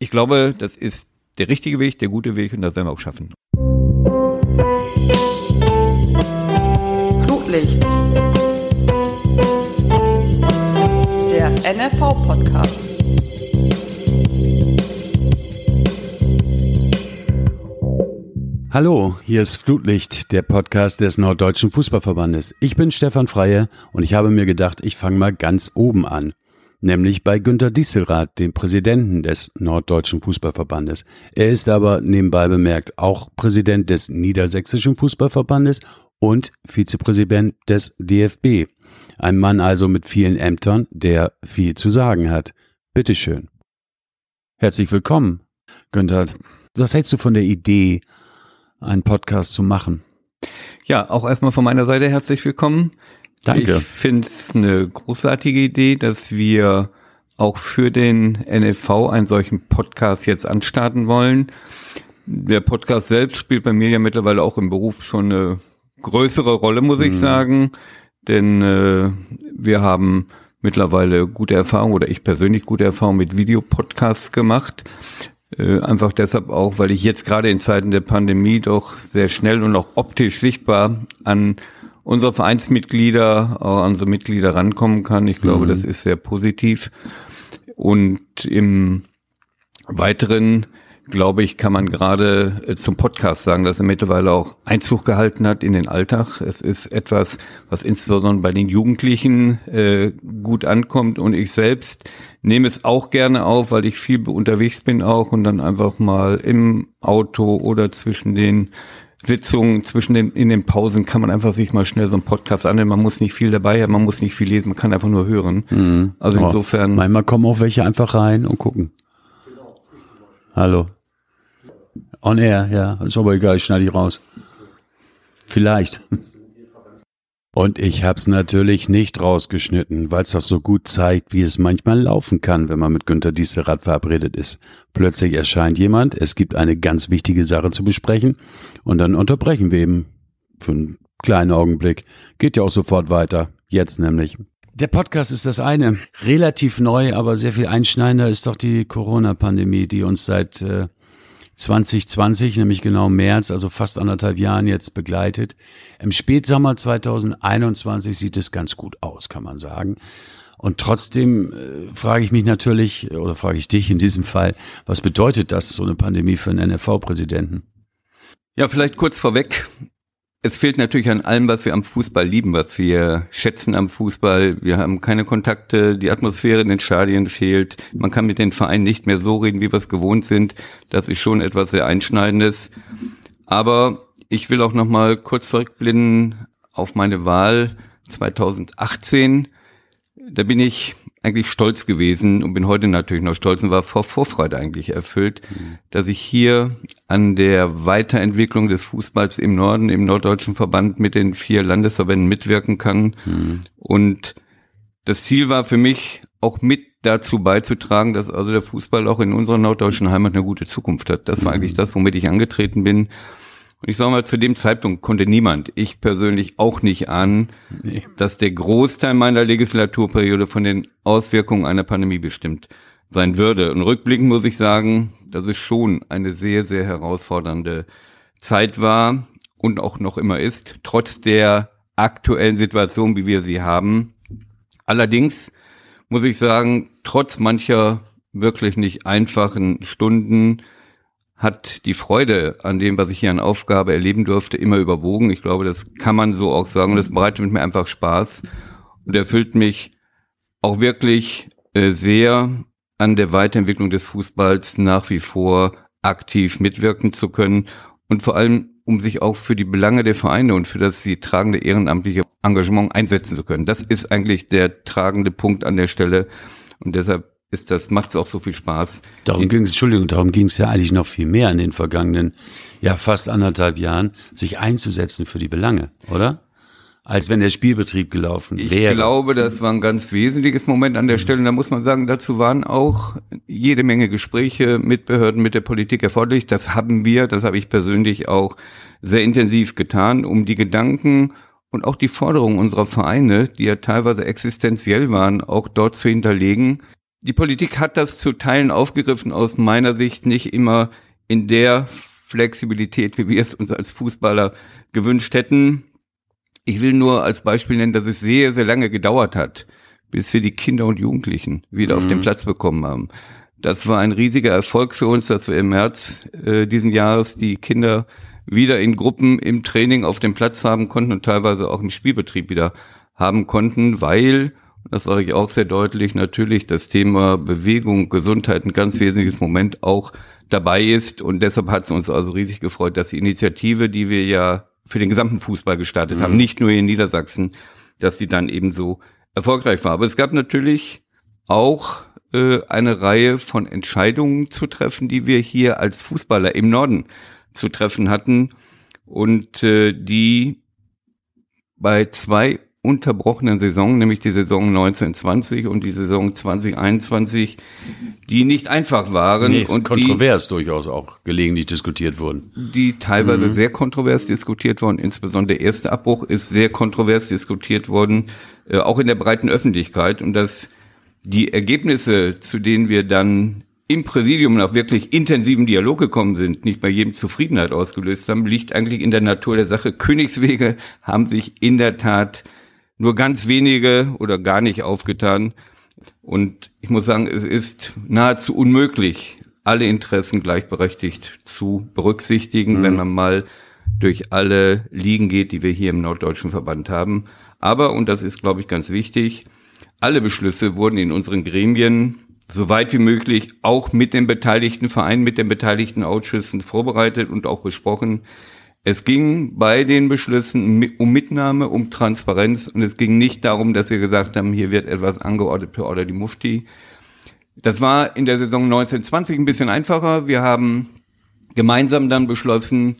Ich glaube, das ist der richtige Weg, der gute Weg und das werden wir auch schaffen. Flutlicht. Der NFV-Podcast. Hallo, hier ist Flutlicht, der Podcast des Norddeutschen Fußballverbandes. Ich bin Stefan Freie und ich habe mir gedacht, ich fange mal ganz oben an nämlich bei Günter Dieselrath, dem Präsidenten des Norddeutschen Fußballverbandes. Er ist aber nebenbei bemerkt auch Präsident des Niedersächsischen Fußballverbandes und Vizepräsident des DFB. Ein Mann also mit vielen Ämtern, der viel zu sagen hat. Bitteschön. Herzlich willkommen, Günther. Was hältst du von der Idee, einen Podcast zu machen? Ja, auch erstmal von meiner Seite herzlich willkommen. Danke. Ich finde es eine großartige Idee, dass wir auch für den NFV einen solchen Podcast jetzt anstarten wollen. Der Podcast selbst spielt bei mir ja mittlerweile auch im Beruf schon eine größere Rolle, muss ich mhm. sagen. Denn äh, wir haben mittlerweile gute Erfahrungen oder ich persönlich gute Erfahrungen mit Videopodcasts gemacht. Äh, einfach deshalb auch, weil ich jetzt gerade in Zeiten der Pandemie doch sehr schnell und auch optisch sichtbar an unsere Vereinsmitglieder, auch an unsere Mitglieder rankommen kann. Ich glaube, mhm. das ist sehr positiv. Und im Weiteren, glaube ich, kann man gerade äh, zum Podcast sagen, dass er mittlerweile auch Einzug gehalten hat in den Alltag. Es ist etwas, was insbesondere bei den Jugendlichen äh, gut ankommt. Und ich selbst nehme es auch gerne auf, weil ich viel unterwegs bin auch und dann einfach mal im Auto oder zwischen den Sitzungen zwischen den, in den Pausen kann man einfach sich mal schnell so einen Podcast annehmen. Man muss nicht viel dabei haben, man muss nicht viel lesen, man kann einfach nur hören. Mhm. Also insofern. Manchmal kommen auch welche einfach rein und gucken. Hallo. On air, ja. Ist aber egal, ich schneide ich raus. Vielleicht. Und ich hab's natürlich nicht rausgeschnitten, weil es das so gut zeigt, wie es manchmal laufen kann, wenn man mit Günter Dieselrad verabredet ist. Plötzlich erscheint jemand, es gibt eine ganz wichtige Sache zu besprechen und dann unterbrechen wir eben für einen kleinen Augenblick. Geht ja auch sofort weiter. Jetzt nämlich. Der Podcast ist das eine. Relativ neu, aber sehr viel einschneidender ist doch die Corona-Pandemie, die uns seit äh, 2020, nämlich genau März, also fast anderthalb Jahren jetzt begleitet. Im Spätsommer 2021 sieht es ganz gut aus, kann man sagen. Und trotzdem äh, frage ich mich natürlich, oder frage ich dich in diesem Fall, was bedeutet das, so eine Pandemie für einen NFV-Präsidenten? Ja, vielleicht kurz vorweg es fehlt natürlich an allem, was wir am Fußball lieben, was wir schätzen am Fußball. Wir haben keine Kontakte, die Atmosphäre in den Stadien fehlt. Man kann mit den Vereinen nicht mehr so reden, wie wir es gewohnt sind. Das ist schon etwas sehr Einschneidendes. Aber ich will auch noch mal kurz zurückblicken auf meine Wahl 2018. Da bin ich eigentlich stolz gewesen und bin heute natürlich noch stolz und war vor Vorfreude eigentlich erfüllt, mhm. dass ich hier an der Weiterentwicklung des Fußballs im Norden, im Norddeutschen Verband mit den vier Landesverbänden mitwirken kann. Mhm. Und das Ziel war für mich auch mit dazu beizutragen, dass also der Fußball auch in unserer norddeutschen Heimat eine gute Zukunft hat. Das war mhm. eigentlich das, womit ich angetreten bin. Und ich sage mal, zu dem Zeitpunkt konnte niemand, ich persönlich auch nicht ahnen, nee. dass der Großteil meiner Legislaturperiode von den Auswirkungen einer Pandemie bestimmt sein würde. Und rückblickend muss ich sagen, dass es schon eine sehr, sehr herausfordernde Zeit war und auch noch immer ist, trotz der aktuellen Situation, wie wir sie haben. Allerdings muss ich sagen, trotz mancher wirklich nicht einfachen Stunden hat die Freude an dem, was ich hier an Aufgabe erleben durfte, immer überwogen. Ich glaube, das kann man so auch sagen. Das bereitet mir einfach Spaß und erfüllt mich auch wirklich äh, sehr an der Weiterentwicklung des Fußballs nach wie vor aktiv mitwirken zu können und vor allem um sich auch für die Belange der Vereine und für das sie tragende ehrenamtliche Engagement einsetzen zu können. Das ist eigentlich der tragende Punkt an der Stelle und deshalb ist das, macht es auch so viel Spaß. Darum ging es, Entschuldigung, darum ging es ja eigentlich noch viel mehr in den vergangenen, ja fast anderthalb Jahren, sich einzusetzen für die Belange, oder? Als wenn der Spielbetrieb gelaufen ich wäre. Ich glaube, das war ein ganz wesentliches Moment an der Stelle. Und da muss man sagen, dazu waren auch jede Menge Gespräche mit Behörden, mit der Politik erforderlich. Das haben wir, das habe ich persönlich auch sehr intensiv getan, um die Gedanken und auch die Forderungen unserer Vereine, die ja teilweise existenziell waren, auch dort zu hinterlegen, Die Politik hat das zu Teilen aufgegriffen, aus meiner Sicht nicht immer in der Flexibilität, wie wir es uns als Fußballer gewünscht hätten. Ich will nur als Beispiel nennen, dass es sehr, sehr lange gedauert hat, bis wir die Kinder und Jugendlichen wieder mhm. auf den mhm. Platz bekommen haben. Das war ein riesiger Erfolg für uns, dass wir im März äh, diesen Jahres die Kinder wieder in Gruppen im Training auf dem Platz haben konnten und teilweise auch im Spielbetrieb wieder haben konnten, weil, das sage ich auch sehr deutlich, natürlich das Thema Bewegung, Gesundheit ein ganz wesentliches Moment auch dabei ist. Und deshalb hat es uns also riesig gefreut, dass die Initiative, die wir ja für den gesamten Fußball gestartet mhm. haben, nicht nur in Niedersachsen, dass die dann eben so erfolgreich war. Aber es gab natürlich auch äh, eine Reihe von Entscheidungen zu treffen, die wir hier als Fußballer im Norden zu treffen hatten und äh, die bei zwei unterbrochenen Saison, nämlich die Saison 1920 und die Saison 2021, die nicht einfach waren. Nee, und kontrovers die, durchaus auch gelegentlich diskutiert wurden. Die teilweise mhm. sehr kontrovers diskutiert wurden. Insbesondere der erste Abbruch ist sehr kontrovers diskutiert worden, äh, auch in der breiten Öffentlichkeit. Und dass die Ergebnisse, zu denen wir dann im Präsidium nach wirklich intensiven Dialog gekommen sind, nicht bei jedem Zufriedenheit ausgelöst haben, liegt eigentlich in der Natur der Sache. Königswege haben sich in der Tat nur ganz wenige oder gar nicht aufgetan. Und ich muss sagen, es ist nahezu unmöglich, alle Interessen gleichberechtigt zu berücksichtigen, mhm. wenn man mal durch alle Ligen geht, die wir hier im Norddeutschen Verband haben. Aber, und das ist, glaube ich, ganz wichtig, alle Beschlüsse wurden in unseren Gremien so weit wie möglich auch mit den beteiligten Vereinen, mit den beteiligten Ausschüssen vorbereitet und auch besprochen. Es ging bei den Beschlüssen um Mitnahme, um Transparenz und es ging nicht darum, dass wir gesagt haben, hier wird etwas angeordnet per Order die Mufti. Das war in der Saison 1920 ein bisschen einfacher. Wir haben gemeinsam dann beschlossen,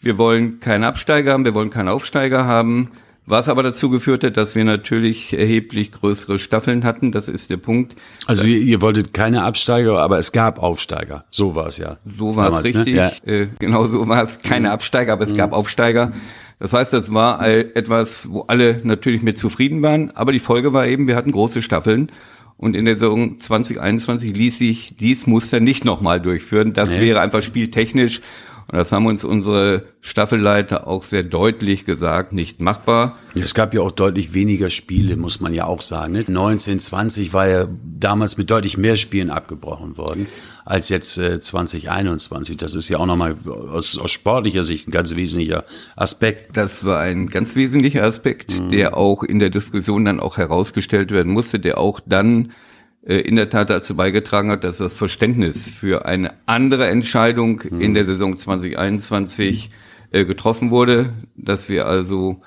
wir wollen keinen Absteiger haben, wir wollen keinen Aufsteiger haben. Was aber dazu geführt hat, dass wir natürlich erheblich größere Staffeln hatten, das ist der Punkt. Also ihr, ihr wolltet keine Absteiger, aber es gab Aufsteiger. So war es ja. So war es ne? richtig. Ne? Ja. Äh, genau so war es. Keine mhm. Absteiger, aber es mhm. gab Aufsteiger. Das heißt, das war etwas, wo alle natürlich mit zufrieden waren. Aber die Folge war eben, wir hatten große Staffeln. Und in der Saison 2021 ließ sich dies Muster nicht nochmal durchführen. Das nee. wäre einfach spieltechnisch und das haben uns unsere Staffelleiter auch sehr deutlich gesagt, nicht machbar. Es gab ja auch deutlich weniger Spiele, muss man ja auch sagen. Ne? 1920 war ja damals mit deutlich mehr Spielen abgebrochen worden als jetzt äh, 2021. Das ist ja auch nochmal aus, aus sportlicher Sicht ein ganz wesentlicher Aspekt. Das war ein ganz wesentlicher Aspekt, mhm. der auch in der Diskussion dann auch herausgestellt werden musste, der auch dann äh, in der Tat dazu beigetragen hat, dass das Verständnis für eine andere Entscheidung mhm. in der Saison 2021 äh, getroffen wurde, dass wir also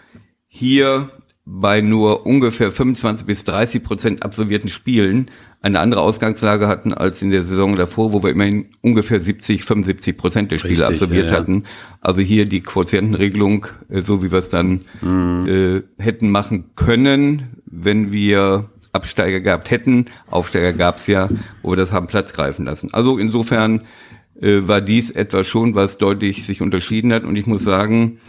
hier bei nur ungefähr 25 bis 30 Prozent absolvierten Spielen eine andere Ausgangslage hatten als in der Saison davor, wo wir immerhin ungefähr 70, 75 Prozent der Spiele Richtig, absolviert ja, ja. hatten. Also hier die Quotientenregelung, äh, so wie wir es dann mhm. äh, hätten machen können, wenn wir Absteiger gehabt hätten. Aufsteiger gab es ja, wo wir das haben Platz greifen lassen. Also insofern äh, war dies etwas schon, was deutlich sich unterschieden hat. Und ich muss sagen,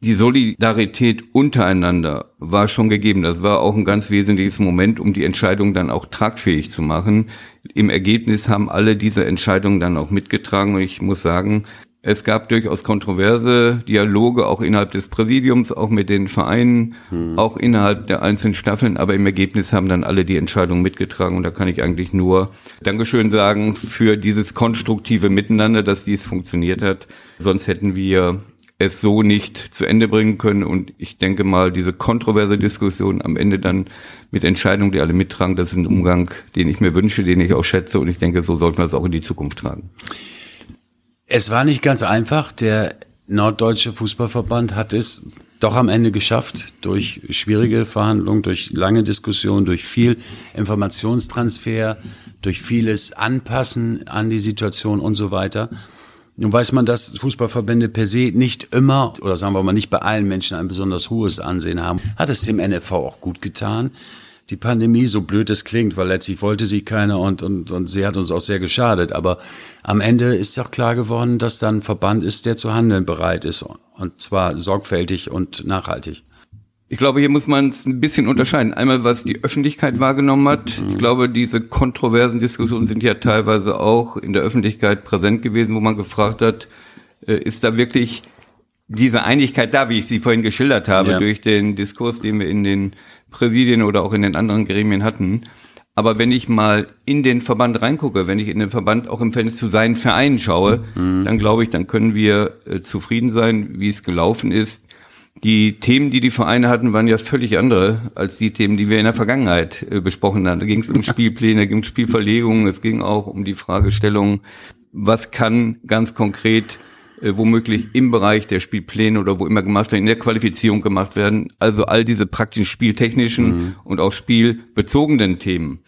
die Solidarität untereinander war schon gegeben. Das war auch ein ganz wesentliches Moment, um die Entscheidung dann auch tragfähig zu machen. Im Ergebnis haben alle diese Entscheidungen dann auch mitgetragen. Und ich muss sagen, es gab durchaus kontroverse Dialoge auch innerhalb des Präsidiums, auch mit den Vereinen, hm. auch innerhalb der einzelnen Staffeln, aber im Ergebnis haben dann alle die Entscheidung mitgetragen und da kann ich eigentlich nur Dankeschön sagen für dieses konstruktive Miteinander, dass dies funktioniert hat. Sonst hätten wir es so nicht zu Ende bringen können und ich denke mal, diese kontroverse Diskussion am Ende dann mit Entscheidungen, die alle mittragen, das ist ein Umgang, den ich mir wünsche, den ich auch schätze und ich denke, so sollten wir es auch in die Zukunft tragen. Es war nicht ganz einfach. Der Norddeutsche Fußballverband hat es doch am Ende geschafft, durch schwierige Verhandlungen, durch lange Diskussionen, durch viel Informationstransfer, durch vieles Anpassen an die Situation und so weiter. Nun weiß man, dass Fußballverbände per se nicht immer, oder sagen wir mal nicht bei allen Menschen ein besonders hohes Ansehen haben. Hat es dem NFV auch gut getan, die Pandemie, so blöd es klingt, weil letztlich wollte sie keiner und, und, und sie hat uns auch sehr geschadet. Aber am Ende ist auch klar geworden, dass da ein Verband ist, der zu handeln bereit ist. Und zwar sorgfältig und nachhaltig. Ich glaube, hier muss man es ein bisschen unterscheiden. Einmal, was die Öffentlichkeit wahrgenommen hat. Ich glaube, diese kontroversen Diskussionen sind ja teilweise auch in der Öffentlichkeit präsent gewesen, wo man gefragt hat, äh, ist da wirklich diese Einigkeit da, wie ich sie vorhin geschildert habe, ja. durch den Diskurs, den wir in den Präsidien oder auch in den anderen Gremien hatten. Aber wenn ich mal in den Verband reingucke, wenn ich in den Verband auch im Verhältnis zu seinen Vereinen schaue, mhm. dann glaube ich, dann können wir äh, zufrieden sein, wie es gelaufen ist. Die Themen, die die Vereine hatten, waren ja völlig andere als die Themen, die wir in der Vergangenheit äh, besprochen haben. Da ging es um Spielpläne, ging um Spielverlegungen, es ging auch um die Fragestellung, was kann ganz konkret äh, womöglich im Bereich der Spielpläne oder wo immer gemacht werden, in der Qualifizierung gemacht werden. Also all diese praktischen spieltechnischen mhm. und auch spielbezogenen Themen.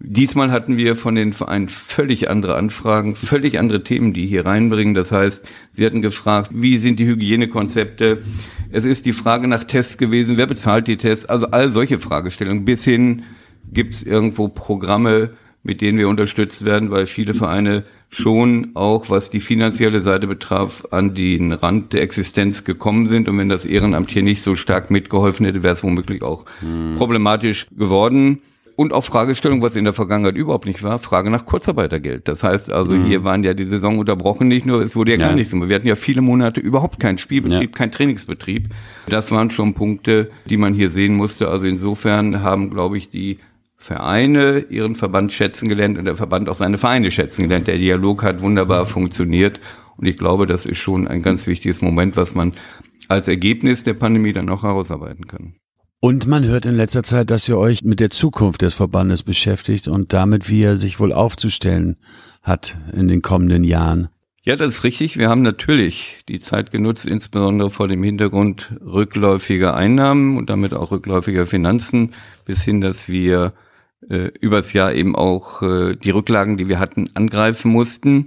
Diesmal hatten wir von den Vereinen völlig andere Anfragen, völlig andere Themen, die hier reinbringen. Das heißt, sie hatten gefragt, wie sind die Hygienekonzepte? Es ist die Frage nach Tests gewesen, wer bezahlt die Tests? Also all solche Fragestellungen. Bis hin gibt es irgendwo Programme, mit denen wir unterstützt werden, weil viele Vereine schon auch, was die finanzielle Seite betraf, an den Rand der Existenz gekommen sind. Und wenn das Ehrenamt hier nicht so stark mitgeholfen hätte, wäre es womöglich auch hm. problematisch geworden. Und auch Fragestellung, was in der Vergangenheit überhaupt nicht war, Frage nach Kurzarbeitergeld. Das heißt also, mhm. hier waren ja die Saison unterbrochen nicht nur, es wurde ja, ja. gar nichts mehr. Wir hatten ja viele Monate überhaupt keinen Spielbetrieb, ja. keinen Trainingsbetrieb. Das waren schon Punkte, die man hier sehen musste. Also insofern haben, glaube ich, die Vereine ihren Verband schätzen gelernt und der Verband auch seine Vereine schätzen gelernt. Der Dialog hat wunderbar funktioniert und ich glaube, das ist schon ein ganz wichtiges Moment, was man als Ergebnis der Pandemie dann auch herausarbeiten kann. Und man hört in letzter Zeit, dass ihr euch mit der Zukunft des Verbandes beschäftigt und damit, wie er sich wohl aufzustellen hat in den kommenden Jahren. Ja, das ist richtig. Wir haben natürlich die Zeit genutzt, insbesondere vor dem Hintergrund rückläufiger Einnahmen und damit auch rückläufiger Finanzen, bis hin, dass wir äh, übers Jahr eben auch äh, die Rücklagen, die wir hatten, angreifen mussten,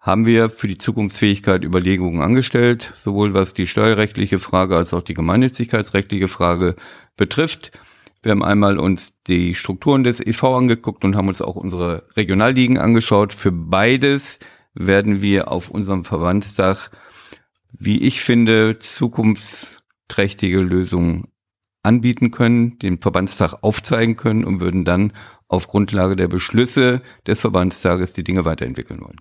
haben wir für die Zukunftsfähigkeit Überlegungen angestellt, sowohl was die steuerrechtliche Frage als auch die gemeinnützigkeitsrechtliche Frage betrifft. Wir haben einmal uns die Strukturen des EV angeguckt und haben uns auch unsere Regionalligen angeschaut. Für beides werden wir auf unserem Verbandstag, wie ich finde, zukunftsträchtige Lösungen anbieten können, den Verbandstag aufzeigen können und würden dann auf Grundlage der Beschlüsse des Verbandstages die Dinge weiterentwickeln wollen.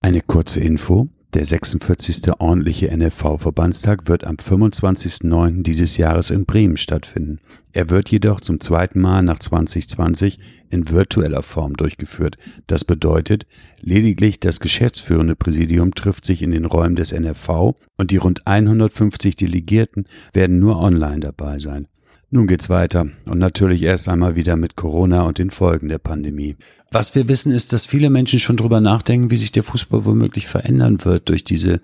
Eine kurze Info. Der 46. ordentliche NFV-Verbandstag wird am 25.09. dieses Jahres in Bremen stattfinden. Er wird jedoch zum zweiten Mal nach 2020 in virtueller Form durchgeführt. Das bedeutet, lediglich das geschäftsführende Präsidium trifft sich in den Räumen des NFV und die rund 150 Delegierten werden nur online dabei sein. Nun geht's weiter und natürlich erst einmal wieder mit Corona und den Folgen der Pandemie. Was wir wissen ist, dass viele Menschen schon drüber nachdenken, wie sich der Fußball womöglich verändern wird durch diese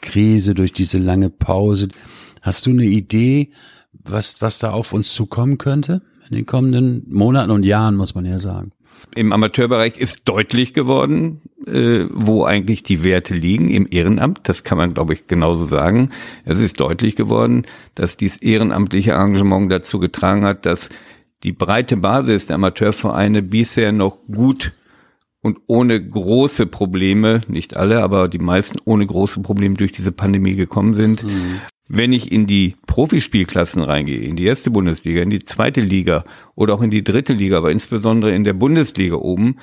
Krise, durch diese lange Pause. Hast du eine Idee, was, was da auf uns zukommen könnte in den kommenden Monaten und Jahren, muss man ja sagen? Im Amateurbereich ist deutlich geworden, äh, wo eigentlich die Werte liegen im Ehrenamt. Das kann man, glaube ich, genauso sagen. Es ist deutlich geworden, dass dieses ehrenamtliche Engagement dazu getragen hat, dass die breite Basis der Amateurvereine bisher noch gut und ohne große Probleme, nicht alle, aber die meisten ohne große Probleme durch diese Pandemie gekommen sind. Mhm. Wenn ich in die Profispielklassen reingehe, in die erste Bundesliga, in die zweite Liga oder auch in die dritte Liga, aber insbesondere in der Bundesliga oben,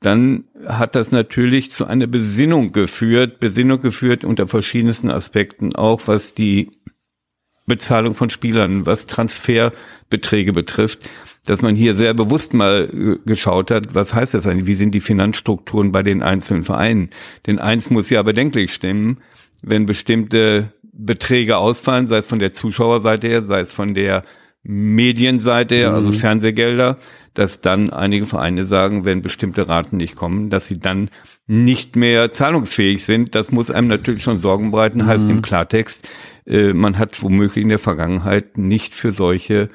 dann hat das natürlich zu einer Besinnung geführt, Besinnung geführt unter verschiedensten Aspekten, auch was die Bezahlung von Spielern, was Transferbeträge betrifft, dass man hier sehr bewusst mal äh, geschaut hat, was heißt das eigentlich, wie sind die Finanzstrukturen bei den einzelnen Vereinen. Denn eins muss ja bedenklich stimmen, wenn bestimmte Beträge ausfallen, sei es von der Zuschauerseite her, sei es von der Medienseite her, also mhm. Fernsehgelder, dass dann einige Vereine sagen, wenn bestimmte Raten nicht kommen, dass sie dann nicht mehr zahlungsfähig sind. Das muss einem natürlich schon Sorgen bereiten, mhm. heißt im Klartext, äh, man hat womöglich in der Vergangenheit nicht für solche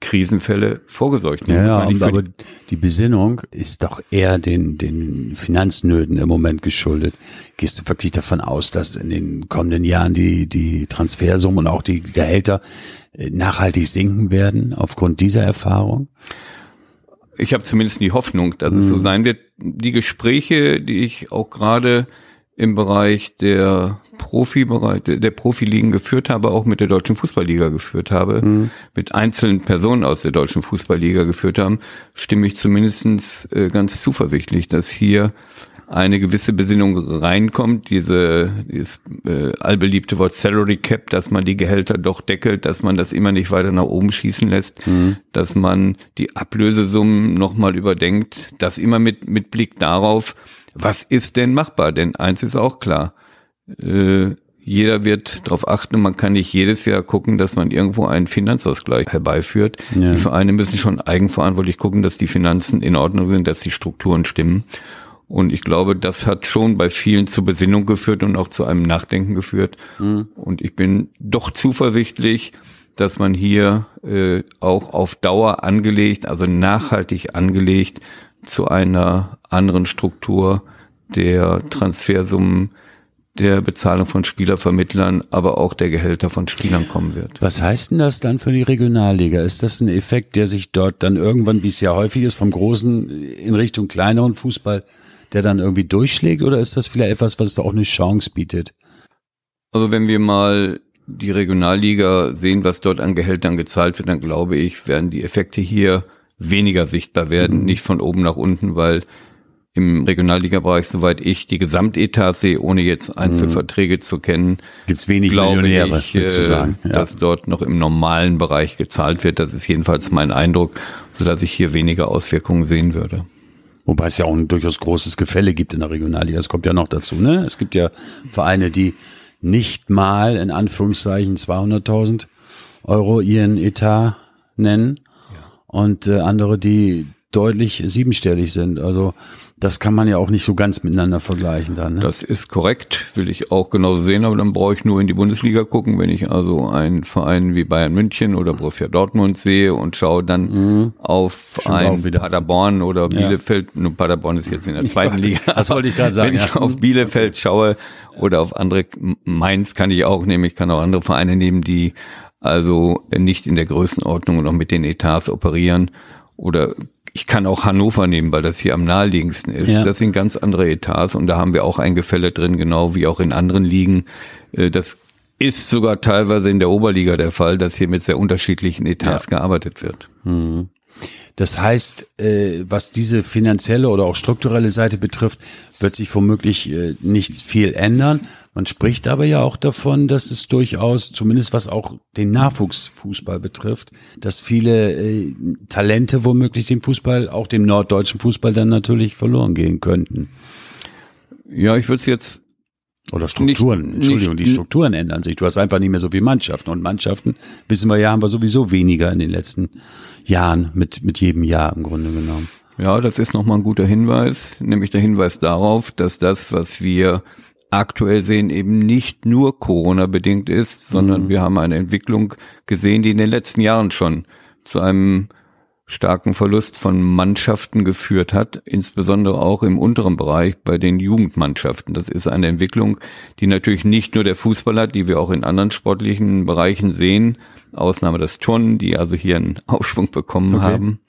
Krisenfälle vorgesorgt. Ja, ja aber die Besinnung ist doch eher den, den Finanznöten im Moment geschuldet. Gehst du wirklich davon aus, dass in den kommenden Jahren die, die Transfersummen und auch die Gehälter äh, nachhaltig sinken werden aufgrund dieser Erfahrung? Ich habe zumindest die Hoffnung, dass mhm. es so mhm. sein wird. Die Gespräche, die ich auch gerade im Bereich der Profibereich, der Profiligen geführt habe, auch mit der Deutschen Fußballliga geführt habe, mhm. mit einzelnen Personen aus der Deutschen Fußballliga geführt haben, stimme ich zumindestens äh, ganz zuversichtlich, dass hier eine gewisse Besinnung reinkommt, diese dieses äh, allbeliebte Wort Salary Cap, dass man die Gehälter doch deckelt, dass man das immer nicht weiter nach oben schießen lässt, mhm. dass man die Ablösesummen nochmal überdenkt, das immer mit, mit Blick darauf, was ist denn machbar? Denn eins ist auch klar, äh, jeder wird darauf achten man kann nicht jedes Jahr gucken, dass man irgendwo einen Finanzausgleich herbeiführt. Ja. Die Vereine müssen schon eigenverantwortlich gucken, dass die Finanzen in Ordnung sind, dass die Strukturen stimmen. Und ich glaube, das hat schon bei vielen zur Besinnung geführt und auch zu einem Nachdenken geführt. Mhm. Und ich bin doch zuversichtlich, dass man hier äh, auch auf Dauer angelegt, also nachhaltig angelegt, zu einer anderen Struktur der Transfersummen der Bezahlung von Spielervermittlern, aber auch der Gehälter von Spielern kommen wird. Was heißt denn das dann für die Regionalliga? Ist das ein Effekt, der sich dort dann irgendwann, wie es ja häufig ist, vom großen in Richtung kleineren Fußball, der dann irgendwie durchschlägt oder ist das vielleicht etwas, was auch eine Chance bietet? Also wenn wir mal die Regionalliga sehen, was dort an Gehältern gezahlt wird, dann glaube ich, werden die Effekte hier weniger sichtbar werden, mhm. nicht von oben nach unten, weil im Regionalliga-Bereich, soweit ich die Gesamtetat sehe, ohne jetzt Einzelverträge mhm. zu kennen, gibt's wenig glaube Millionäre, ich, äh, sagen. Ja. dass dort noch im normalen Bereich gezahlt wird. Das ist jedenfalls mein Eindruck, so dass ich hier weniger Auswirkungen sehen würde. Wobei es ja auch ein durchaus großes Gefälle gibt in der Regionalliga. Das kommt ja noch dazu. Ne? Es gibt ja Vereine, die nicht mal in Anführungszeichen 200.000 Euro ihren Etat nennen. Und äh, andere, die deutlich siebenstellig sind. Also das kann man ja auch nicht so ganz miteinander vergleichen dann. Ne? Das ist korrekt, will ich auch genauso sehen, aber dann brauche ich nur in die Bundesliga gucken, wenn ich also einen Verein wie Bayern München oder Borussia Dortmund sehe und schaue dann mhm. auf ein Paderborn oder Bielefeld, ja. nur Paderborn ist jetzt in der zweiten Liga. Das wollte ich gerade sagen. Wenn ich auf Bielefeld schaue oder auf andere, Mainz kann ich auch nehmen, ich kann auch andere Vereine nehmen, die also nicht in der Größenordnung und auch mit den Etats operieren oder ich kann auch Hannover nehmen, weil das hier am naheliegendsten ist. Ja. Das sind ganz andere Etats und da haben wir auch ein Gefälle drin, genau wie auch in anderen Ligen. Äh, das ist sogar teilweise in der Oberliga der Fall, dass hier mit sehr unterschiedlichen Etats ja. gearbeitet wird. Mhm. Das heißt, äh, was diese finanzielle oder auch strukturelle Seite betrifft, wird sich womöglich äh, nichts viel ändern. Man spricht aber ja auch davon, dass es durchaus, zumindest was auch den Nachwuchsfußball betrifft, dass viele äh, Talente womöglich dem Fußball, auch dem norddeutschen Fußball dann natürlich verloren gehen könnten. Ja, ich würde es jetzt oder Strukturen, nicht, Entschuldigung, nicht, die Strukturen ändern sich. Du hast einfach nicht mehr so viele Mannschaften. Und Mannschaften, wissen wir ja, haben wir sowieso weniger in den letzten Jahren, mit, mit jedem Jahr im Grunde genommen. Ja, das ist nochmal ein guter Hinweis, nämlich der Hinweis darauf, dass das, was wir aktuell sehen, eben nicht nur Corona-bedingt ist, sondern mhm. wir haben eine Entwicklung gesehen, die in den letzten Jahren schon zu einem starken Verlust von Mannschaften geführt hat, insbesondere auch im unteren Bereich bei den Jugendmannschaften. Das ist eine Entwicklung, die natürlich nicht nur der Fußball hat, die wir auch in anderen sportlichen Bereichen sehen, Ausnahme des Turnen, die also hier einen Aufschwung bekommen okay. haben.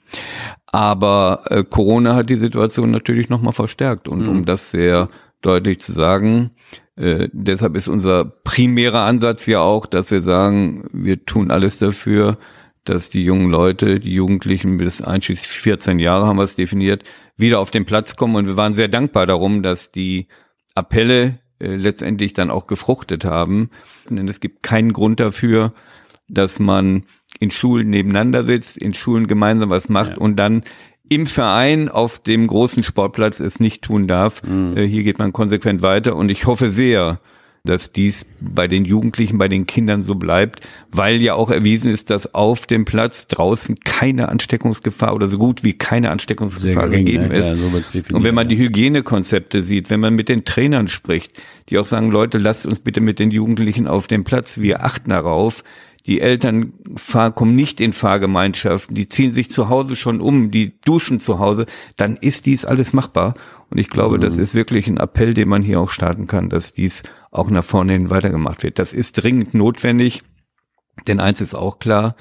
Aber äh, Corona hat die Situation natürlich nochmal verstärkt und mhm. um das sehr deutlich zu sagen, äh, deshalb ist unser primärer Ansatz ja auch, dass wir sagen, wir tun alles dafür, dass die jungen Leute, die Jugendlichen bis einschließlich 14 Jahre haben wir es definiert, wieder auf den Platz kommen. Und wir waren sehr dankbar darum, dass die Appelle äh, letztendlich dann auch gefruchtet haben. Denn es gibt keinen Grund dafür, dass man in Schulen nebeneinander sitzt, in Schulen gemeinsam was macht ja. und dann im Verein auf dem großen Sportplatz es nicht tun darf. Mhm. Hier geht man konsequent weiter und ich hoffe sehr, dass dies bei den Jugendlichen, bei den Kindern so bleibt, weil ja auch erwiesen ist, dass auf dem Platz draußen keine Ansteckungsgefahr oder so gut wie keine Ansteckungsgefahr gering, gegeben ja, ist. So und wenn man die Hygienekonzepte sieht, wenn man mit den Trainern spricht, die auch sagen, Leute, lasst uns bitte mit den Jugendlichen auf dem Platz, wir achten darauf, die Eltern fahr, kommen nicht in Fahrgemeinschaften, die ziehen sich zu Hause schon um, die duschen zu Hause, dann ist dies alles machbar. Und ich glaube, mhm. das ist wirklich ein Appell, den man hier auch starten kann, dass dies auch nach vorne hin weitergemacht wird. Das ist dringend notwendig, denn eins ist auch klar,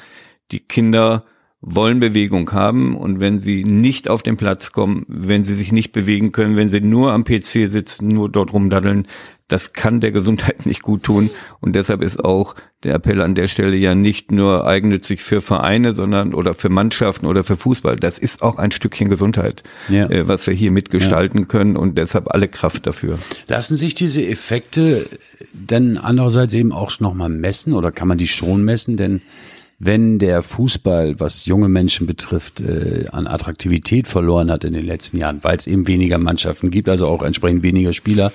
die Kinder wollen Bewegung haben und wenn sie nicht auf den Platz kommen, wenn sie sich nicht bewegen können, wenn sie nur am PC sitzen, nur dort rumdaddeln, das kann der Gesundheit nicht gut tun und deshalb ist auch der Appell an der Stelle ja nicht nur eigennützig für Vereine, sondern oder für Mannschaften oder für Fußball. Das ist auch ein Stückchen Gesundheit, ja. äh, was wir hier mitgestalten ja. können und deshalb alle Kraft dafür. Lassen sich diese Effekte denn andererseits eben auch nochmal messen oder kann man die schon messen? Denn wenn der Fußball, was junge Menschen betrifft, äh, an Attraktivität verloren hat in den letzten Jahren, weil es eben weniger Mannschaften gibt, also auch entsprechend weniger Spieler,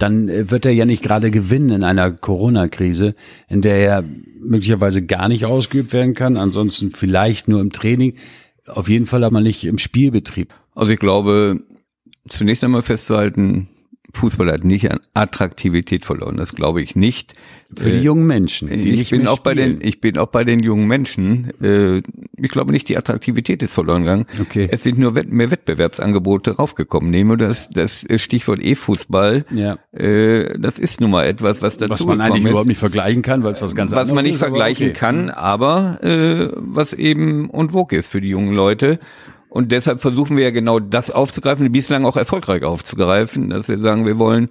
dann äh, wird er ja nicht gerade gewinnen in einer Corona-Krise, in der er möglicherweise gar nicht ausgeübt werden kann, ansonsten vielleicht nur im Training, auf jeden Fall aber nicht im Spielbetrieb. Also ich glaube, zunächst einmal festzuhalten, Fußball hat nicht an Attraktivität verloren, das glaube ich nicht. Für die äh, jungen Menschen. Die ich bin auch bei den, ich bin auch bei den jungen Menschen. Äh, ich glaube nicht, die Attraktivität ist verloren gegangen. Okay. Es sind nur mehr Wettbewerbsangebote raufgekommen. Nehme das, das Stichwort E-Fußball. Ja. Äh, das ist nun mal etwas, was dazu Was man eigentlich ist, überhaupt nicht vergleichen kann, weil es was ganz anderes ist. Was man nicht ist, vergleichen okay. kann, aber äh, was eben und vogue ist für die jungen Leute. Und deshalb versuchen wir ja genau das aufzugreifen, bislang auch erfolgreich aufzugreifen, dass wir sagen, wir wollen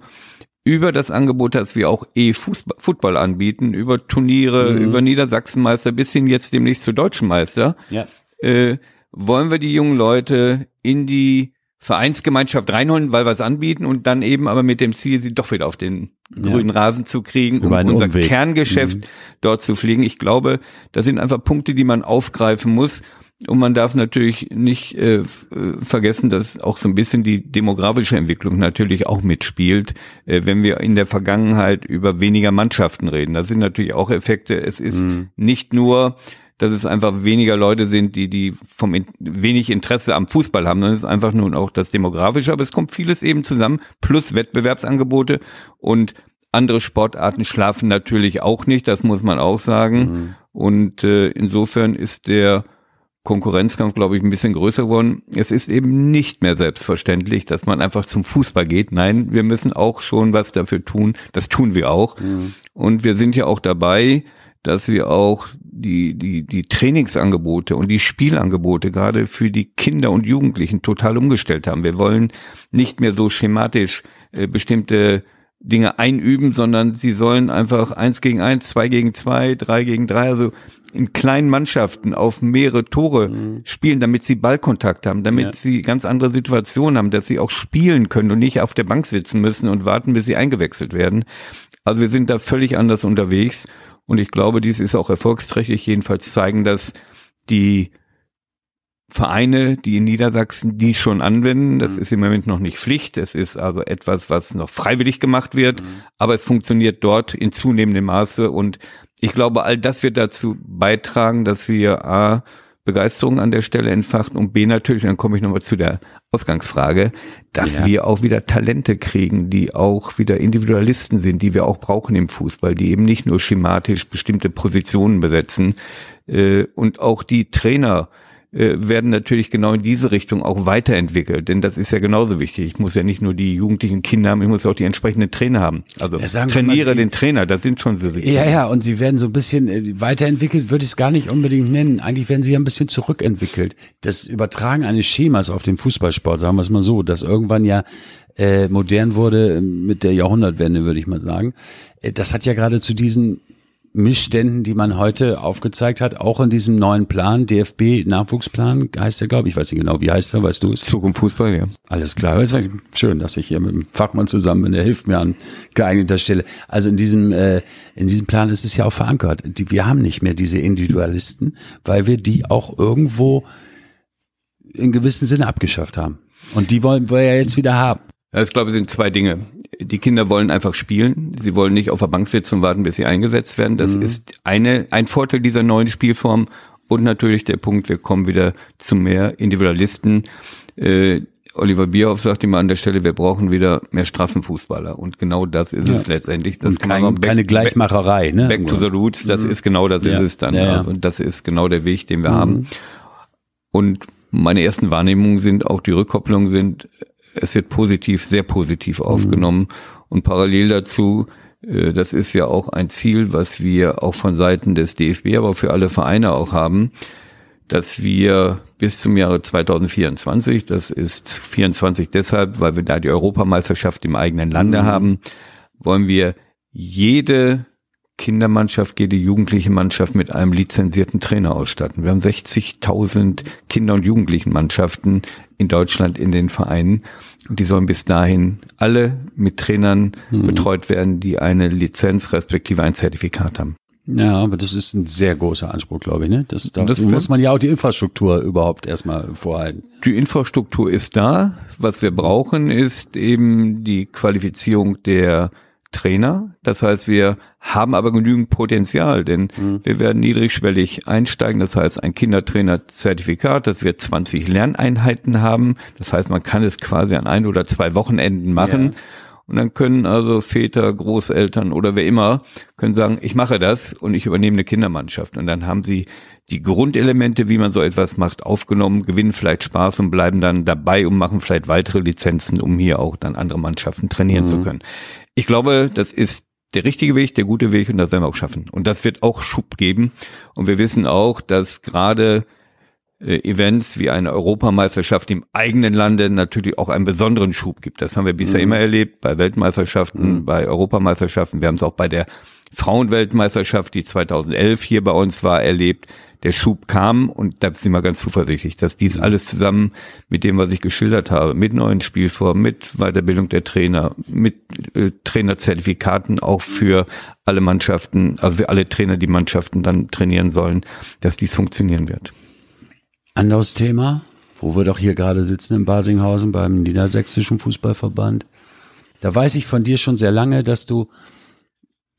über das Angebot, das wir auch E-Football anbieten, über Turniere, mhm. über Niedersachsenmeister bis hin jetzt demnächst zu Deutschen Meister, ja. äh, wollen wir die jungen Leute in die Vereinsgemeinschaft reinholen, weil wir es anbieten und dann eben aber mit dem Ziel, sie doch wieder auf den grünen ja. Rasen zu kriegen, um unser Umweg. Kerngeschäft mhm. dort zu pflegen. Ich glaube, das sind einfach Punkte, die man aufgreifen muss und man darf natürlich nicht äh, äh, vergessen, dass auch so ein bisschen die demografische Entwicklung natürlich auch mitspielt, äh, wenn wir in der Vergangenheit über weniger Mannschaften reden. Das sind natürlich auch Effekte. Es ist mhm. nicht nur dass es einfach weniger Leute sind, die die vom in, wenig Interesse am Fußball haben, sondern es ist einfach nun auch das demografische, aber es kommt vieles eben zusammen plus Wettbewerbsangebote und andere Sportarten schlafen natürlich auch nicht, das muss man auch sagen. Mhm. Und äh, insofern ist der Konkurrenzkampf, glaube ich, ein bisschen größer geworden. Es ist eben nicht mehr selbstverständlich, dass man einfach zum Fußball geht. Nein, wir müssen auch schon was dafür tun. Das tun wir auch. Mhm. Und wir sind ja auch dabei, dass wir auch die, die, die Trainingsangebote und die Spielangebote gerade für die Kinder und Jugendlichen total umgestellt haben. Wir wollen nicht mehr so schematisch äh, bestimmte Dinge einüben, sondern sie sollen einfach eins gegen eins, zwei gegen zwei, drei gegen drei, also in kleinen Mannschaften auf mehrere Tore mhm. spielen, damit sie Ballkontakt haben, damit ja. sie ganz andere Situationen haben, dass sie auch spielen können und nicht auf der Bank sitzen müssen und warten, bis sie eingewechselt werden. Also wir sind da völlig anders unterwegs und ich glaube, dies ist auch erfolgsträchtig. Jedenfalls zeigen das die Vereine, die in Niedersachsen die schon anwenden. Das mhm. ist im Moment noch nicht Pflicht. Es ist also etwas, was noch freiwillig gemacht wird. Mhm. Aber es funktioniert dort in zunehmendem Maße und ich glaube, all das wird dazu beitragen, dass wir A, Begeisterung an der Stelle entfachen und B natürlich, dann komme ich nochmal zu der Ausgangsfrage, dass ja. wir auch wieder Talente kriegen, die auch wieder Individualisten sind, die wir auch brauchen im Fußball, die eben nicht nur schematisch bestimmte Positionen besetzen äh, und auch die Trainer äh, werden natürlich genau in diese Richtung auch weiterentwickelt, denn das ist ja genauso wichtig. Ich muss ja nicht nur die jugendlichen Kinder haben, ich muss auch die entsprechenden Trainer haben. Also ja, trainiere den Trainer, das sind schon so. Ja, ja, und sie werden so ein bisschen äh, weiterentwickelt, würde ich es gar nicht unbedingt nennen. Eigentlich werden sie ja ein bisschen zurückentwickelt. Das Übertragen eines Schemas auf den Fußballsport, sagen wir es mal so, dass irgendwann ja äh, modern wurde mit der Jahrhundertwende, würde ich mal sagen. Äh, das hat ja gerade zu diesen Missständen, die man heute aufgezeigt hat, auch in diesem neuen Plan, DFB-Nachwuchsplan, heißt der, glaube ich, weiß nicht genau, wie heißt der, weißt du es? Zukunft Fußball, ja. Alles klar, es war schön, dass ich hier mit dem Fachmann zusammen bin, der hilft mir an geeigneter Stelle. Also in diesem, äh, in diesem Plan ist es ja auch verankert. Wir haben nicht mehr diese Individualisten, weil wir die auch irgendwo in gewissem Sinne abgeschafft haben. Und die wollen wir ja jetzt wieder haben. Das, glaube ich, sind zwei Dinge. Die Kinder wollen einfach spielen. Sie wollen nicht auf der Bank sitzen und warten, bis sie eingesetzt werden. Das mhm. ist eine, ein Vorteil dieser neuen Spielform. Und natürlich der Punkt, wir kommen wieder zu mehr Individualisten. Äh, Oliver Bierhoff sagt immer an der Stelle, wir brauchen wieder mehr Straßenfußballer. Und genau das ist ja. es letztendlich. Das und kein, back, keine Gleichmacherei. Ne? Back to the roots, das mhm. ist genau das ja. ist es dann. Ja, Und das ist genau der Weg, den wir mhm. haben. Und meine ersten Wahrnehmungen sind, auch die Rückkopplungen sind, es wird positiv, sehr positiv aufgenommen. Mhm. Und parallel dazu, äh, das ist ja auch ein Ziel, was wir auch von Seiten des DFB, aber für alle Vereine auch haben, dass wir bis zum Jahre 2024, das ist 24 deshalb, weil wir da die Europameisterschaft im eigenen Lande mhm. haben, wollen wir jede Kindermannschaft, jede jugendliche Mannschaft mit einem lizenzierten Trainer ausstatten. Wir haben 60.000 Kinder- und Jugendlichenmannschaften in Deutschland in den Vereinen und die sollen bis dahin alle mit Trainern mhm. betreut werden, die eine Lizenz respektive ein Zertifikat haben. Ja, aber das ist ein sehr großer Anspruch, glaube ich. Ne? Das, dazu muss man ja auch die Infrastruktur überhaupt erstmal vorhalten. Die Infrastruktur ist da. Was wir brauchen, ist eben die Qualifizierung der Trainer. Das heißt, wir haben aber genügend Potenzial, denn mhm. wir werden niedrigschwellig einsteigen. Das heißt, ein Kindertrainer-Zertifikat, dass wir 20 Lerneinheiten haben. Das heißt, man kann es quasi an ein oder zwei Wochenenden machen. Ja. Und dann können also Väter, Großeltern oder wer immer können sagen, ich mache das und ich übernehme eine Kindermannschaft. Und dann haben sie die Grundelemente, wie man so etwas macht, aufgenommen, gewinnen vielleicht Spaß und bleiben dann dabei und machen vielleicht weitere Lizenzen, um hier auch dann andere Mannschaften trainieren mhm. zu können. Ich glaube, das ist der richtige Weg, der gute Weg und das werden wir auch schaffen. Und das wird auch Schub geben. Und wir wissen auch, dass gerade äh, Events wie eine Europameisterschaft im eigenen Lande natürlich auch einen besonderen Schub gibt. Das haben wir bisher mhm. immer erlebt, bei Weltmeisterschaften, mhm. bei Europameisterschaften. Wir haben es auch bei der Frauenweltmeisterschaft, die 2011 hier bei uns war, erlebt. Der Schub kam und da sind wir ganz zuversichtlich, dass dies alles zusammen mit dem, was ich geschildert habe, mit neuen Spielformen, mit Weiterbildung der Trainer, mit äh, Trainerzertifikaten auch für alle Mannschaften, also für alle Trainer, die Mannschaften dann trainieren sollen, dass dies funktionieren wird. Anderes Thema, wo wir doch hier gerade sitzen in Basinghausen beim Niedersächsischen Fußballverband. Da weiß ich von dir schon sehr lange, dass du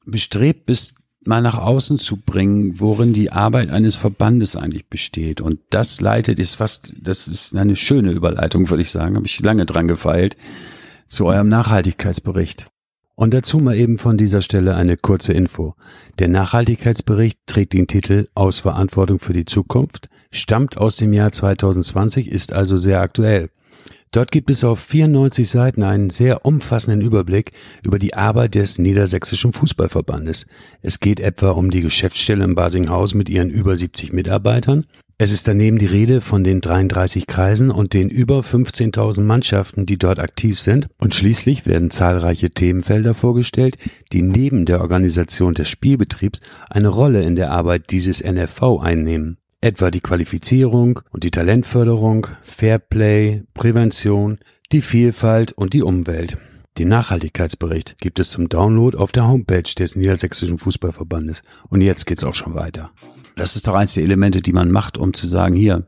bestrebt bist, mal nach außen zu bringen, worin die Arbeit eines Verbandes eigentlich besteht. Und das leitet, ist fast, das ist eine schöne Überleitung, würde ich sagen, habe ich lange dran gefeilt, zu eurem Nachhaltigkeitsbericht. Und dazu mal eben von dieser Stelle eine kurze Info. Der Nachhaltigkeitsbericht trägt den Titel Aus Verantwortung für die Zukunft, stammt aus dem Jahr 2020, ist also sehr aktuell. Dort gibt es auf 94 Seiten einen sehr umfassenden Überblick über die Arbeit des Niedersächsischen Fußballverbandes. Es geht etwa um die Geschäftsstelle im Basinghaus mit ihren über 70 Mitarbeitern. Es ist daneben die Rede von den 33 Kreisen und den über 15.000 Mannschaften, die dort aktiv sind. Und schließlich werden zahlreiche Themenfelder vorgestellt, die neben der Organisation des Spielbetriebs eine Rolle in der Arbeit dieses NFV einnehmen etwa die Qualifizierung und die Talentförderung, Fairplay, Prävention, die Vielfalt und die Umwelt. Den Nachhaltigkeitsbericht gibt es zum Download auf der Homepage des Niedersächsischen Fußballverbandes. Und jetzt geht's auch schon weiter. Das ist doch eins der Elemente, die man macht, um zu sagen, hier,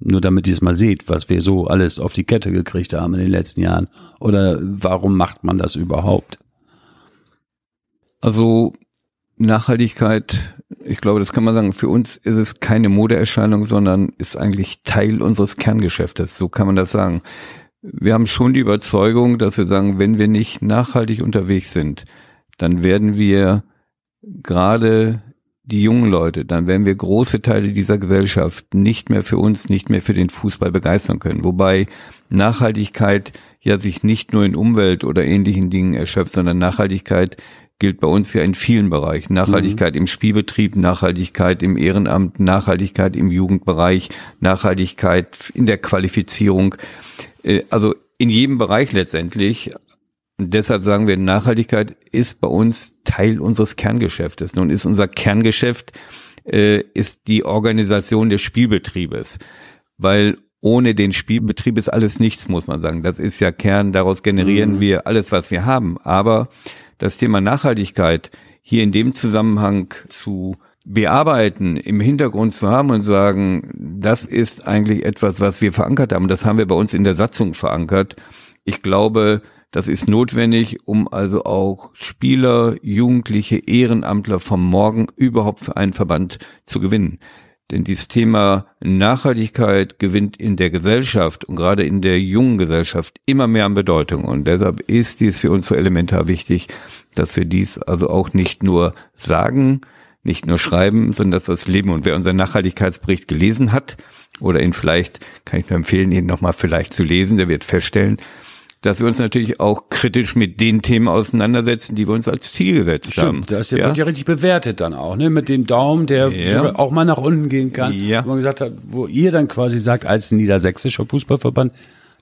nur damit ihr es mal seht, was wir so alles auf die Kette gekriegt haben in den letzten Jahren. Oder warum macht man das überhaupt? Also Nachhaltigkeit ich glaube, das kann man sagen, für uns ist es keine Modeerscheinung, sondern ist eigentlich Teil unseres Kerngeschäftes. So kann man das sagen. Wir haben schon die Überzeugung, dass wir sagen, wenn wir nicht nachhaltig unterwegs sind, dann werden wir gerade die jungen Leute, dann werden wir große Teile dieser Gesellschaft nicht mehr für uns, nicht mehr für den Fußball begeistern können. Wobei Nachhaltigkeit ja sich nicht nur in Umwelt oder ähnlichen Dingen erschöpft, sondern Nachhaltigkeit gilt bei uns ja in vielen Bereichen. Nachhaltigkeit mhm. im Spielbetrieb, Nachhaltigkeit im Ehrenamt, Nachhaltigkeit im Jugendbereich, Nachhaltigkeit in der Qualifizierung. Äh, also in jedem Bereich letztendlich. Und deshalb sagen wir, Nachhaltigkeit ist bei uns Teil unseres Kerngeschäftes. Nun ist unser Kerngeschäft äh, ist die Organisation des Spielbetriebes, weil ohne den Spielbetrieb ist alles nichts, muss man sagen. Das ist ja Kern, daraus generieren mhm. wir alles, was wir haben. Aber das Thema Nachhaltigkeit hier in dem Zusammenhang zu bearbeiten, im Hintergrund zu haben und sagen, das ist eigentlich etwas, was wir verankert haben. Das haben wir bei uns in der Satzung verankert. Ich glaube, das ist notwendig, um also auch Spieler, Jugendliche, Ehrenamtler vom Morgen überhaupt für einen Verband zu gewinnen. Denn dieses Thema Nachhaltigkeit gewinnt in der Gesellschaft und gerade in der jungen Gesellschaft immer mehr an Bedeutung. Und deshalb ist dies für uns so elementar wichtig, dass wir dies also auch nicht nur sagen, nicht nur schreiben, sondern dass es leben. Und wer unseren Nachhaltigkeitsbericht gelesen hat, oder ihn vielleicht, kann ich nur empfehlen, ihn nochmal vielleicht zu lesen, der wird feststellen, dass wir uns natürlich auch kritisch mit den Themen auseinandersetzen, die wir uns als Ziel gesetzt haben. Stimmt, das wird ja richtig bewertet dann auch, ne? Mit dem Daumen, der Ja. auch mal nach unten gehen kann. Ja. Wo man gesagt hat, wo ihr dann quasi sagt, als niedersächsischer Fußballverband,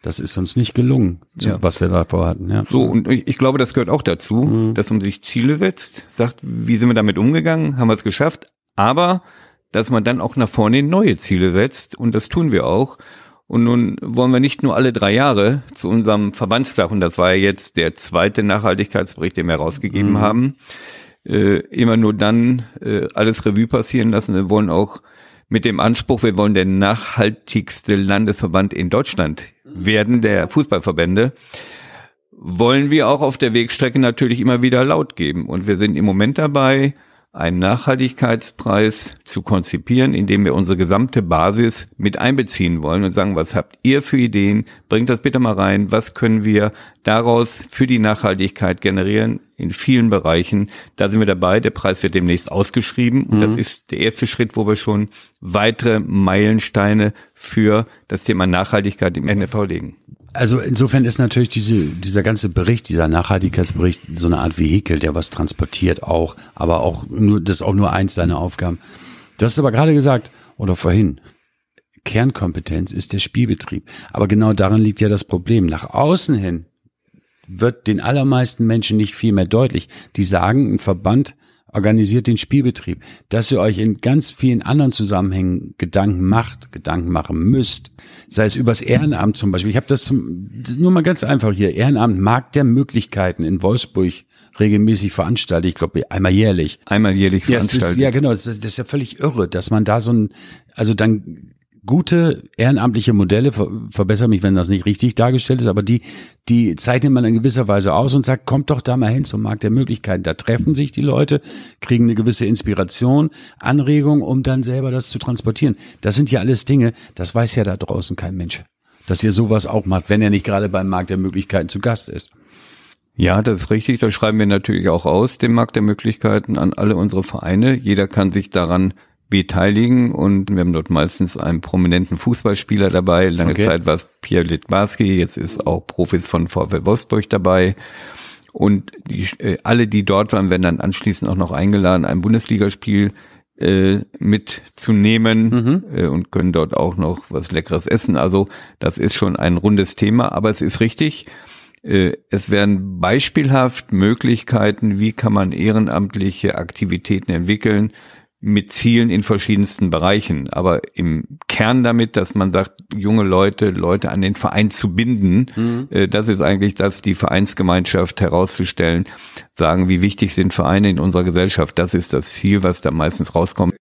das ist uns nicht gelungen, zu, Ja. was wir davor hatten. Ja. So, und ich glaube, das gehört auch dazu, dass man sich Ziele setzt, sagt, wie sind wir damit umgegangen, haben wir es geschafft, aber dass man dann auch nach vorne neue Ziele setzt und das tun wir auch. Und nun wollen wir nicht nur alle drei Jahre zu unserem Verbandstag, und das war ja jetzt der zweite Nachhaltigkeitsbericht, den wir herausgegeben haben, äh, immer nur dann äh, alles Revue passieren lassen. Wir wollen auch mit dem Anspruch, wir wollen der nachhaltigste Landesverband in Deutschland werden, der Fußballverbände, wollen wir auch auf der Wegstrecke natürlich immer wieder laut geben. Und wir sind im Moment dabei, einen Nachhaltigkeitspreis zu konzipieren, indem wir unsere gesamte Basis mit einbeziehen wollen und sagen, was habt ihr für Ideen? Bringt das bitte mal rein. Was können wir daraus für die Nachhaltigkeit generieren in vielen Bereichen? Da sind wir dabei. Der Preis wird demnächst ausgeschrieben. Und das ist der erste Schritt, wo wir schon weitere Meilensteine für das Thema Nachhaltigkeit im NFV legen. Also insofern ist natürlich diese, dieser ganze Bericht, dieser Nachhaltigkeitsbericht so eine Art Vehikel, der was transportiert auch, aber auch nur, das ist auch nur eins seiner Aufgaben. Du hast aber gerade gesagt, oder vorhin, Kernkompetenz ist der Spielbetrieb. Aber genau darin liegt ja das Problem. Nach außen hin wird den allermeisten Menschen nicht viel mehr deutlich. Die sagen, ein Verband organisiert den Spielbetrieb. Dass ihr euch in ganz vielen anderen Zusammenhängen Gedanken macht, Gedanken machen müsst, sei es übers Ehrenamt zum Beispiel. Ich habe das zum, nur mal ganz einfach hier. Ehrenamt Markt der Möglichkeiten in Wolfsburg regelmäßig veranstaltet. Ich glaube, einmal jährlich. Einmal jährlich Ja, es ist, veranstaltet. ja genau, das ist, das ist ja völlig irre, dass man da so ein, also dann gute ehrenamtliche Modelle, ver, verbessere mich, wenn das nicht richtig dargestellt ist, aber die, die zeichnet man in gewisser Weise aus und sagt, kommt doch da mal hin zum Markt der Möglichkeiten. Da treffen sich die Leute, kriegen eine gewisse Inspiration, Anregung, um dann selber das zu transportieren. Das sind ja alles Dinge, das weiß ja da draußen kein Mensch. Dass ihr sowas auch macht, wenn er nicht gerade beim Markt der Möglichkeiten zu Gast ist. Ja, das ist richtig. Das schreiben wir natürlich auch aus, dem Markt der Möglichkeiten an alle unsere Vereine. Jeder kann sich daran beteiligen und wir haben dort meistens einen prominenten Fußballspieler dabei. Lange Okay. Zeit war es Pierre Litbarski, jetzt ist auch Profis von VfL Wolfsburg dabei. Und die, äh, alle, die dort waren, werden dann anschließend auch noch eingeladen, ein Bundesligaspiel äh, mitzunehmen äh, und können dort auch noch was Leckeres essen. Also das ist schon ein rundes Thema, aber es ist richtig, äh, es werden beispielhaft Möglichkeiten, wie kann man ehrenamtliche Aktivitäten entwickeln, mit Zielen in verschiedensten Bereichen, aber im Kern damit, dass man sagt, junge Leute, Leute an den Verein zu binden, äh, das ist eigentlich das, die Vereinsgemeinschaft herauszustellen, sagen, wie wichtig sind Vereine in unserer Gesellschaft. Das ist das Ziel, was da meistens rauskommt.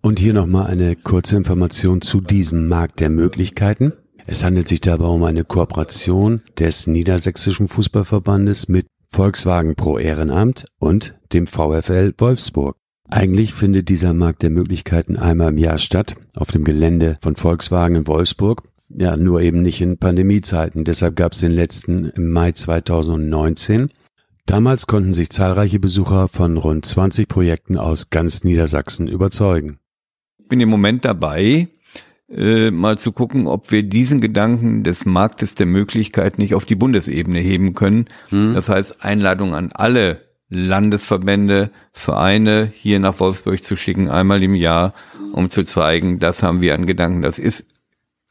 Und hier nochmal eine kurze Information zu diesem Markt der Möglichkeiten. Es handelt sich dabei um eine Kooperation des Niedersächsischen Fußballverbandes mit Volkswagen Pro Ehrenamt und dem VfL Wolfsburg. Eigentlich findet dieser Markt der Möglichkeiten einmal im Jahr statt, auf dem Gelände von Volkswagen in Wolfsburg. Ja, nur eben nicht in Pandemiezeiten. Deshalb gab es den letzten im Mai 2019. Damals konnten sich zahlreiche Besucher von rund 20 Projekten aus ganz Niedersachsen überzeugen. Ich bin im Moment dabei, äh, mal zu gucken, ob wir diesen Gedanken des Marktes der Möglichkeit nicht auf die Bundesebene heben können. Das heißt, Einladung an alle Landesverbände, Vereine hier nach Wolfsburg zu schicken, einmal im Jahr, um zu zeigen, das haben wir an Gedanken. Das ist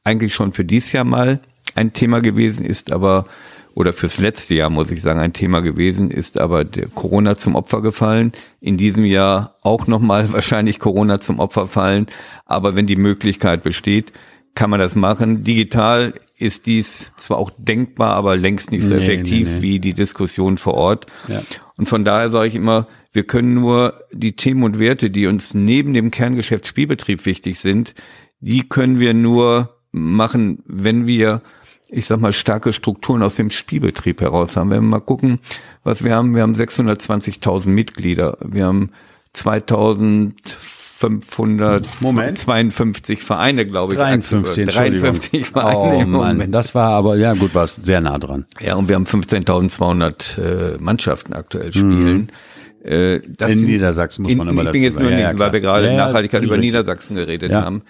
eigentlich schon für dieses Jahr mal ein Thema gewesen, ist aber, oder fürs letzte Jahr muss ich sagen, ein Thema gewesen, ist aber der Corona zum Opfer gefallen. In diesem Jahr auch nochmal wahrscheinlich Corona zum Opfer fallen. Aber wenn die Möglichkeit besteht, kann man das machen. Digital ist dies zwar auch denkbar, aber längst nicht so Nee, effektiv nee, nee. wie die Diskussion vor Ort. Ja. Und von daher sage ich immer, wir können nur die Themen und Werte, die uns neben dem Kerngeschäft Spielbetrieb wichtig sind, die können wir nur machen, wenn wir, ich sag mal, starke Strukturen aus dem Spielbetrieb heraus haben. Wenn wir mal gucken, was wir haben, wir haben 620.000 Mitglieder, wir haben 2552 Vereine, glaube ich. 53, aktive. 53 Vereine oh im Mann, Moment. das war aber, ja gut, war es sehr nah dran. Ja, und wir haben 15.200 äh, Mannschaften aktuell spielen. Äh, das Mhm. In sind- Niedersachsen muss man immer ich bin dazu jetzt nur sagen. Ja, nicht, ja, weil wir gerade Ja, Nachhaltigkeit über richtig. Niedersachsen geredet haben.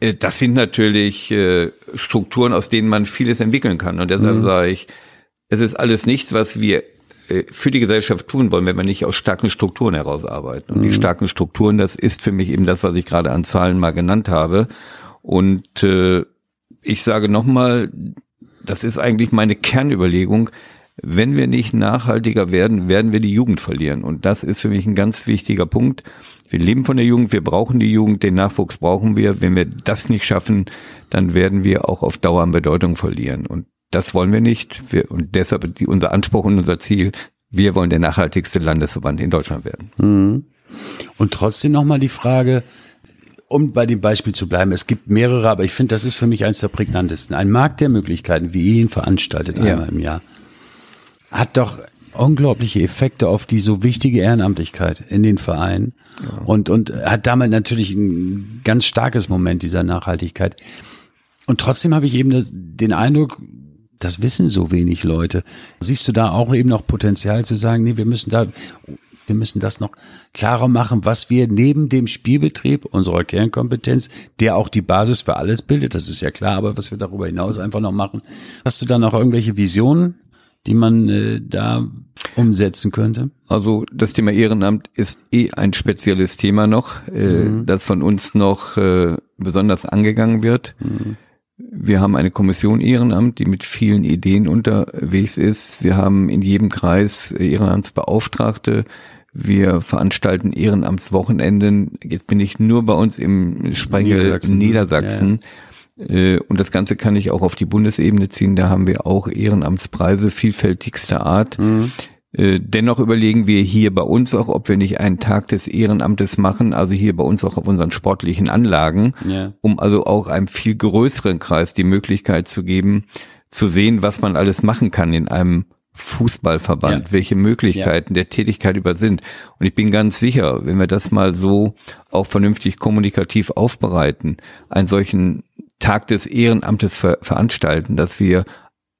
Äh, Das sind natürlich äh, Strukturen, aus denen man vieles entwickeln kann. Und Mhm. deshalb sage ich, es ist alles nichts, was wir für die Gesellschaft tun wollen, wenn wir nicht aus starken Strukturen herausarbeiten. Und mhm. die starken Strukturen, das ist für mich eben das, was ich gerade an Zahlen mal genannt habe. Und äh, ich sage nochmal, das ist eigentlich meine Kernüberlegung. Wenn wir nicht nachhaltiger werden, werden wir die Jugend verlieren. Und das ist für mich ein ganz wichtiger Punkt. Wir leben von der Jugend, wir brauchen die Jugend, den Nachwuchs brauchen wir. Wenn wir das nicht schaffen, dann werden wir auch auf Dauer an Bedeutung verlieren. Und das wollen wir nicht. Wir, und deshalb die, unser Anspruch und unser Ziel, wir wollen der nachhaltigste Landesverband in Deutschland werden. Mhm. Und trotzdem nochmal die Frage, um bei dem Beispiel zu bleiben, es gibt mehrere, aber ich finde, das ist für mich eines der prägnantesten. Ein Markt der Möglichkeiten, wie ihr ihn veranstaltet ja. einmal im Jahr, hat doch unglaubliche Effekte auf die so wichtige Ehrenamtlichkeit in den Vereinen ja. und, und hat damit natürlich ein ganz starkes Moment dieser Nachhaltigkeit. Und trotzdem habe ich eben das, den Eindruck, das wissen so wenig Leute. Siehst du da auch eben noch Potenzial zu sagen, nee, wir müssen da, wir müssen das noch klarer machen, was wir neben dem Spielbetrieb unserer Kernkompetenz, der auch die Basis für alles bildet, das ist ja klar, aber was wir darüber hinaus einfach noch machen. Hast du da noch irgendwelche Visionen, die man äh, da umsetzen könnte? Also das Thema Ehrenamt ist eh ein spezielles Thema noch, äh, mhm. das von uns noch äh, besonders angegangen wird. Mhm. Wir haben eine Kommission Ehrenamt, die mit vielen Ideen unterwegs ist. Wir haben in jedem Kreis Ehrenamtsbeauftragte. Wir veranstalten Ehrenamtswochenenden. Jetzt bin ich nur bei uns im Sprengel Niedersachsen. Niedersachsen. Ja, ja. Äh, und das Ganze kann ich auch auf die Bundesebene ziehen. Da haben wir auch Ehrenamtspreise vielfältigster Art. Mhm. Äh, dennoch überlegen wir hier bei uns auch, ob wir nicht einen Tag des Ehrenamtes machen, also hier bei uns auch auf unseren sportlichen Anlagen, ja. um also auch einem viel größeren Kreis die Möglichkeit zu geben, zu sehen, was man alles machen kann in einem Fußballverband, ja. welche Möglichkeiten ja. der Tätigkeit über sind. Und ich bin ganz sicher, wenn wir das mal so auch vernünftig kommunikativ aufbereiten, einen solchen Tag des Ehrenamtes ver veranstalten, dass wir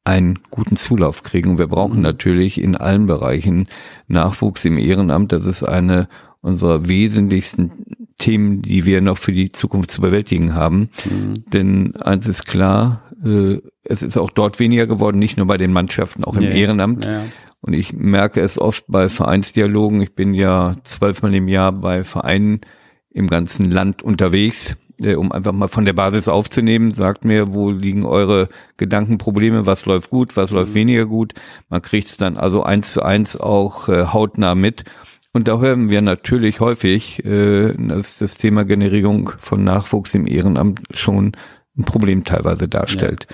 einen guten Zulauf kriegen. Wir brauchen mhm. natürlich in allen Bereichen Nachwuchs im Ehrenamt. Das ist eine unserer wesentlichsten Themen, die wir noch für die Zukunft zu bewältigen haben. Mhm. Denn eins ist klar, äh, es ist auch dort weniger geworden, nicht nur bei den Mannschaften, auch im nee. Ehrenamt. Ja. Und ich merke es oft bei Vereinsdialogen. Ich bin ja zwölfmal im Jahr bei Vereinen im ganzen Land unterwegs äh, um einfach mal von der Basis aufzunehmen, sagt mir, wo liegen eure Gedankenprobleme, was läuft gut, was läuft mhm. weniger gut. Man kriegt es dann also eins zu eins auch äh, hautnah mit. Und da hören wir natürlich häufig, äh, dass das Thema Generierung von Nachwuchs im Ehrenamt schon ein Problem teilweise darstellt.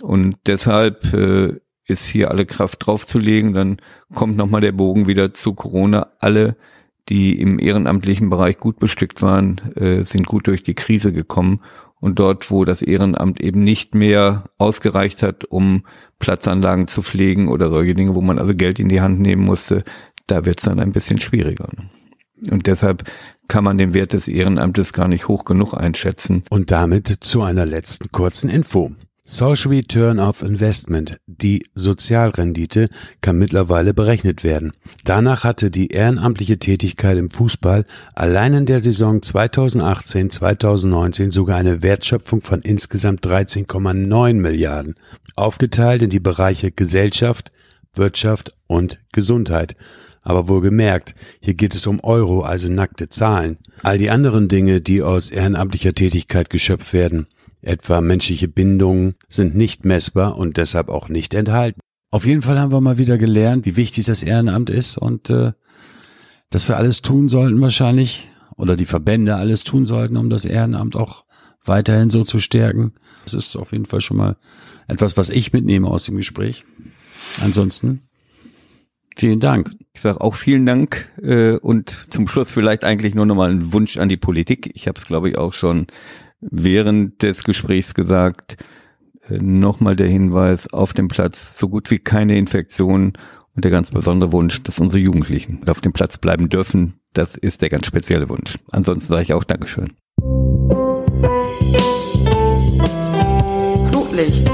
Ja. Und deshalb äh, ist hier alle Kraft draufzulegen. Dann kommt nochmal der Bogen wieder zu Corona. Alle die im ehrenamtlichen Bereich gut bestückt waren, äh, sind gut durch die Krise gekommen. Und dort, wo das Ehrenamt eben nicht mehr ausgereicht hat, um Platzanlagen zu pflegen oder solche Dinge, wo man also Geld in die Hand nehmen musste, da wird es dann ein bisschen schwieriger. Und deshalb kann man den Wert des Ehrenamtes gar nicht hoch genug einschätzen. Und damit zu einer letzten kurzen Info. Social Return of Investment, die Sozialrendite, kann mittlerweile berechnet werden. Danach hatte die ehrenamtliche Tätigkeit im Fußball allein in der Saison 2018-2019 sogar eine Wertschöpfung von insgesamt 13,9 Milliarden, aufgeteilt in die Bereiche Gesellschaft, Wirtschaft und Gesundheit. Aber wohlgemerkt, hier geht es um Euro, also nackte Zahlen. All die anderen Dinge, die aus ehrenamtlicher Tätigkeit geschöpft werden, etwa menschliche Bindungen, sind nicht messbar und deshalb auch nicht enthalten. Auf jeden Fall haben wir mal wieder gelernt, wie wichtig das Ehrenamt ist und äh, dass wir alles tun sollten wahrscheinlich oder die Verbände alles tun sollten, um das Ehrenamt auch weiterhin so zu stärken. Das ist auf jeden Fall schon mal etwas, was ich mitnehme aus dem Gespräch. Ansonsten vielen Dank. Ich sage auch vielen Dank äh, und zum Schluss vielleicht eigentlich nur nochmal ein Wunsch an die Politik. Ich habe es, glaube ich, auch schon während des Gesprächs gesagt, äh, nochmal der Hinweis auf dem Platz, so gut wie keine Infektion und der ganz besondere Wunsch, dass unsere Jugendlichen auf dem Platz bleiben dürfen. Das ist der ganz spezielle Wunsch. Ansonsten sage ich auch Dankeschön. Flutlicht.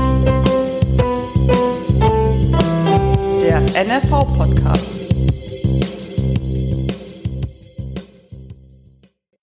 Der NFV-Podcast.